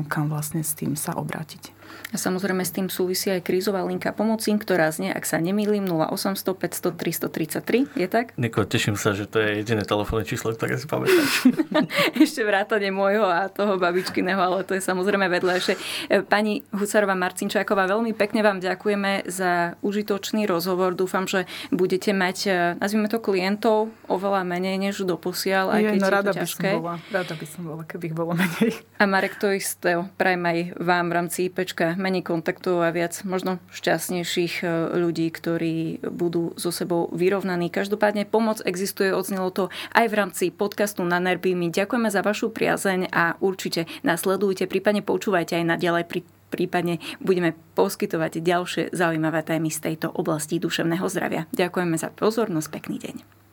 S2: kam vlastne s tým sa obrátiť.
S1: A samozrejme s tým súvisí aj krízová linka pomoci, ktorá znie, ak sa nemýlim, 0800 500 333. Je tak?
S3: Niko, teším sa, že to je jediné telefónne číslo, ktoré si pamätáš.
S1: Ešte vrátane môjho a toho babičkyného, ale to je samozrejme vedľajšie. E, pani Hucarová Marcinčáková, veľmi pekne vám ďakujeme za užitočný rozhovor. Dúfam, že budete mať, e, nazvime to klientov, oveľa menej než doposiaľ, aj keď no, je
S2: rada
S1: to ťažké.
S2: By som bola, rada by som bola, keby ich bolo menej.
S1: A Marek, to isté prajem aj vám v rámci IPčka menej kontaktov a viac možno šťastnejších e, ľudí, ktorí budú so sebou vyrovnaní. Každopádne pomoc existuje, odznelo to aj v rámci podcastu na Nerby. My ďakujeme za vašu priazeň a určite nasledujte, prípadne počúvajte aj naďalej prípadne budeme poskytovať ďalšie zaujímavé témy z tejto oblasti duševného zdravia. Ďakujeme za pozornosť, pekný deň.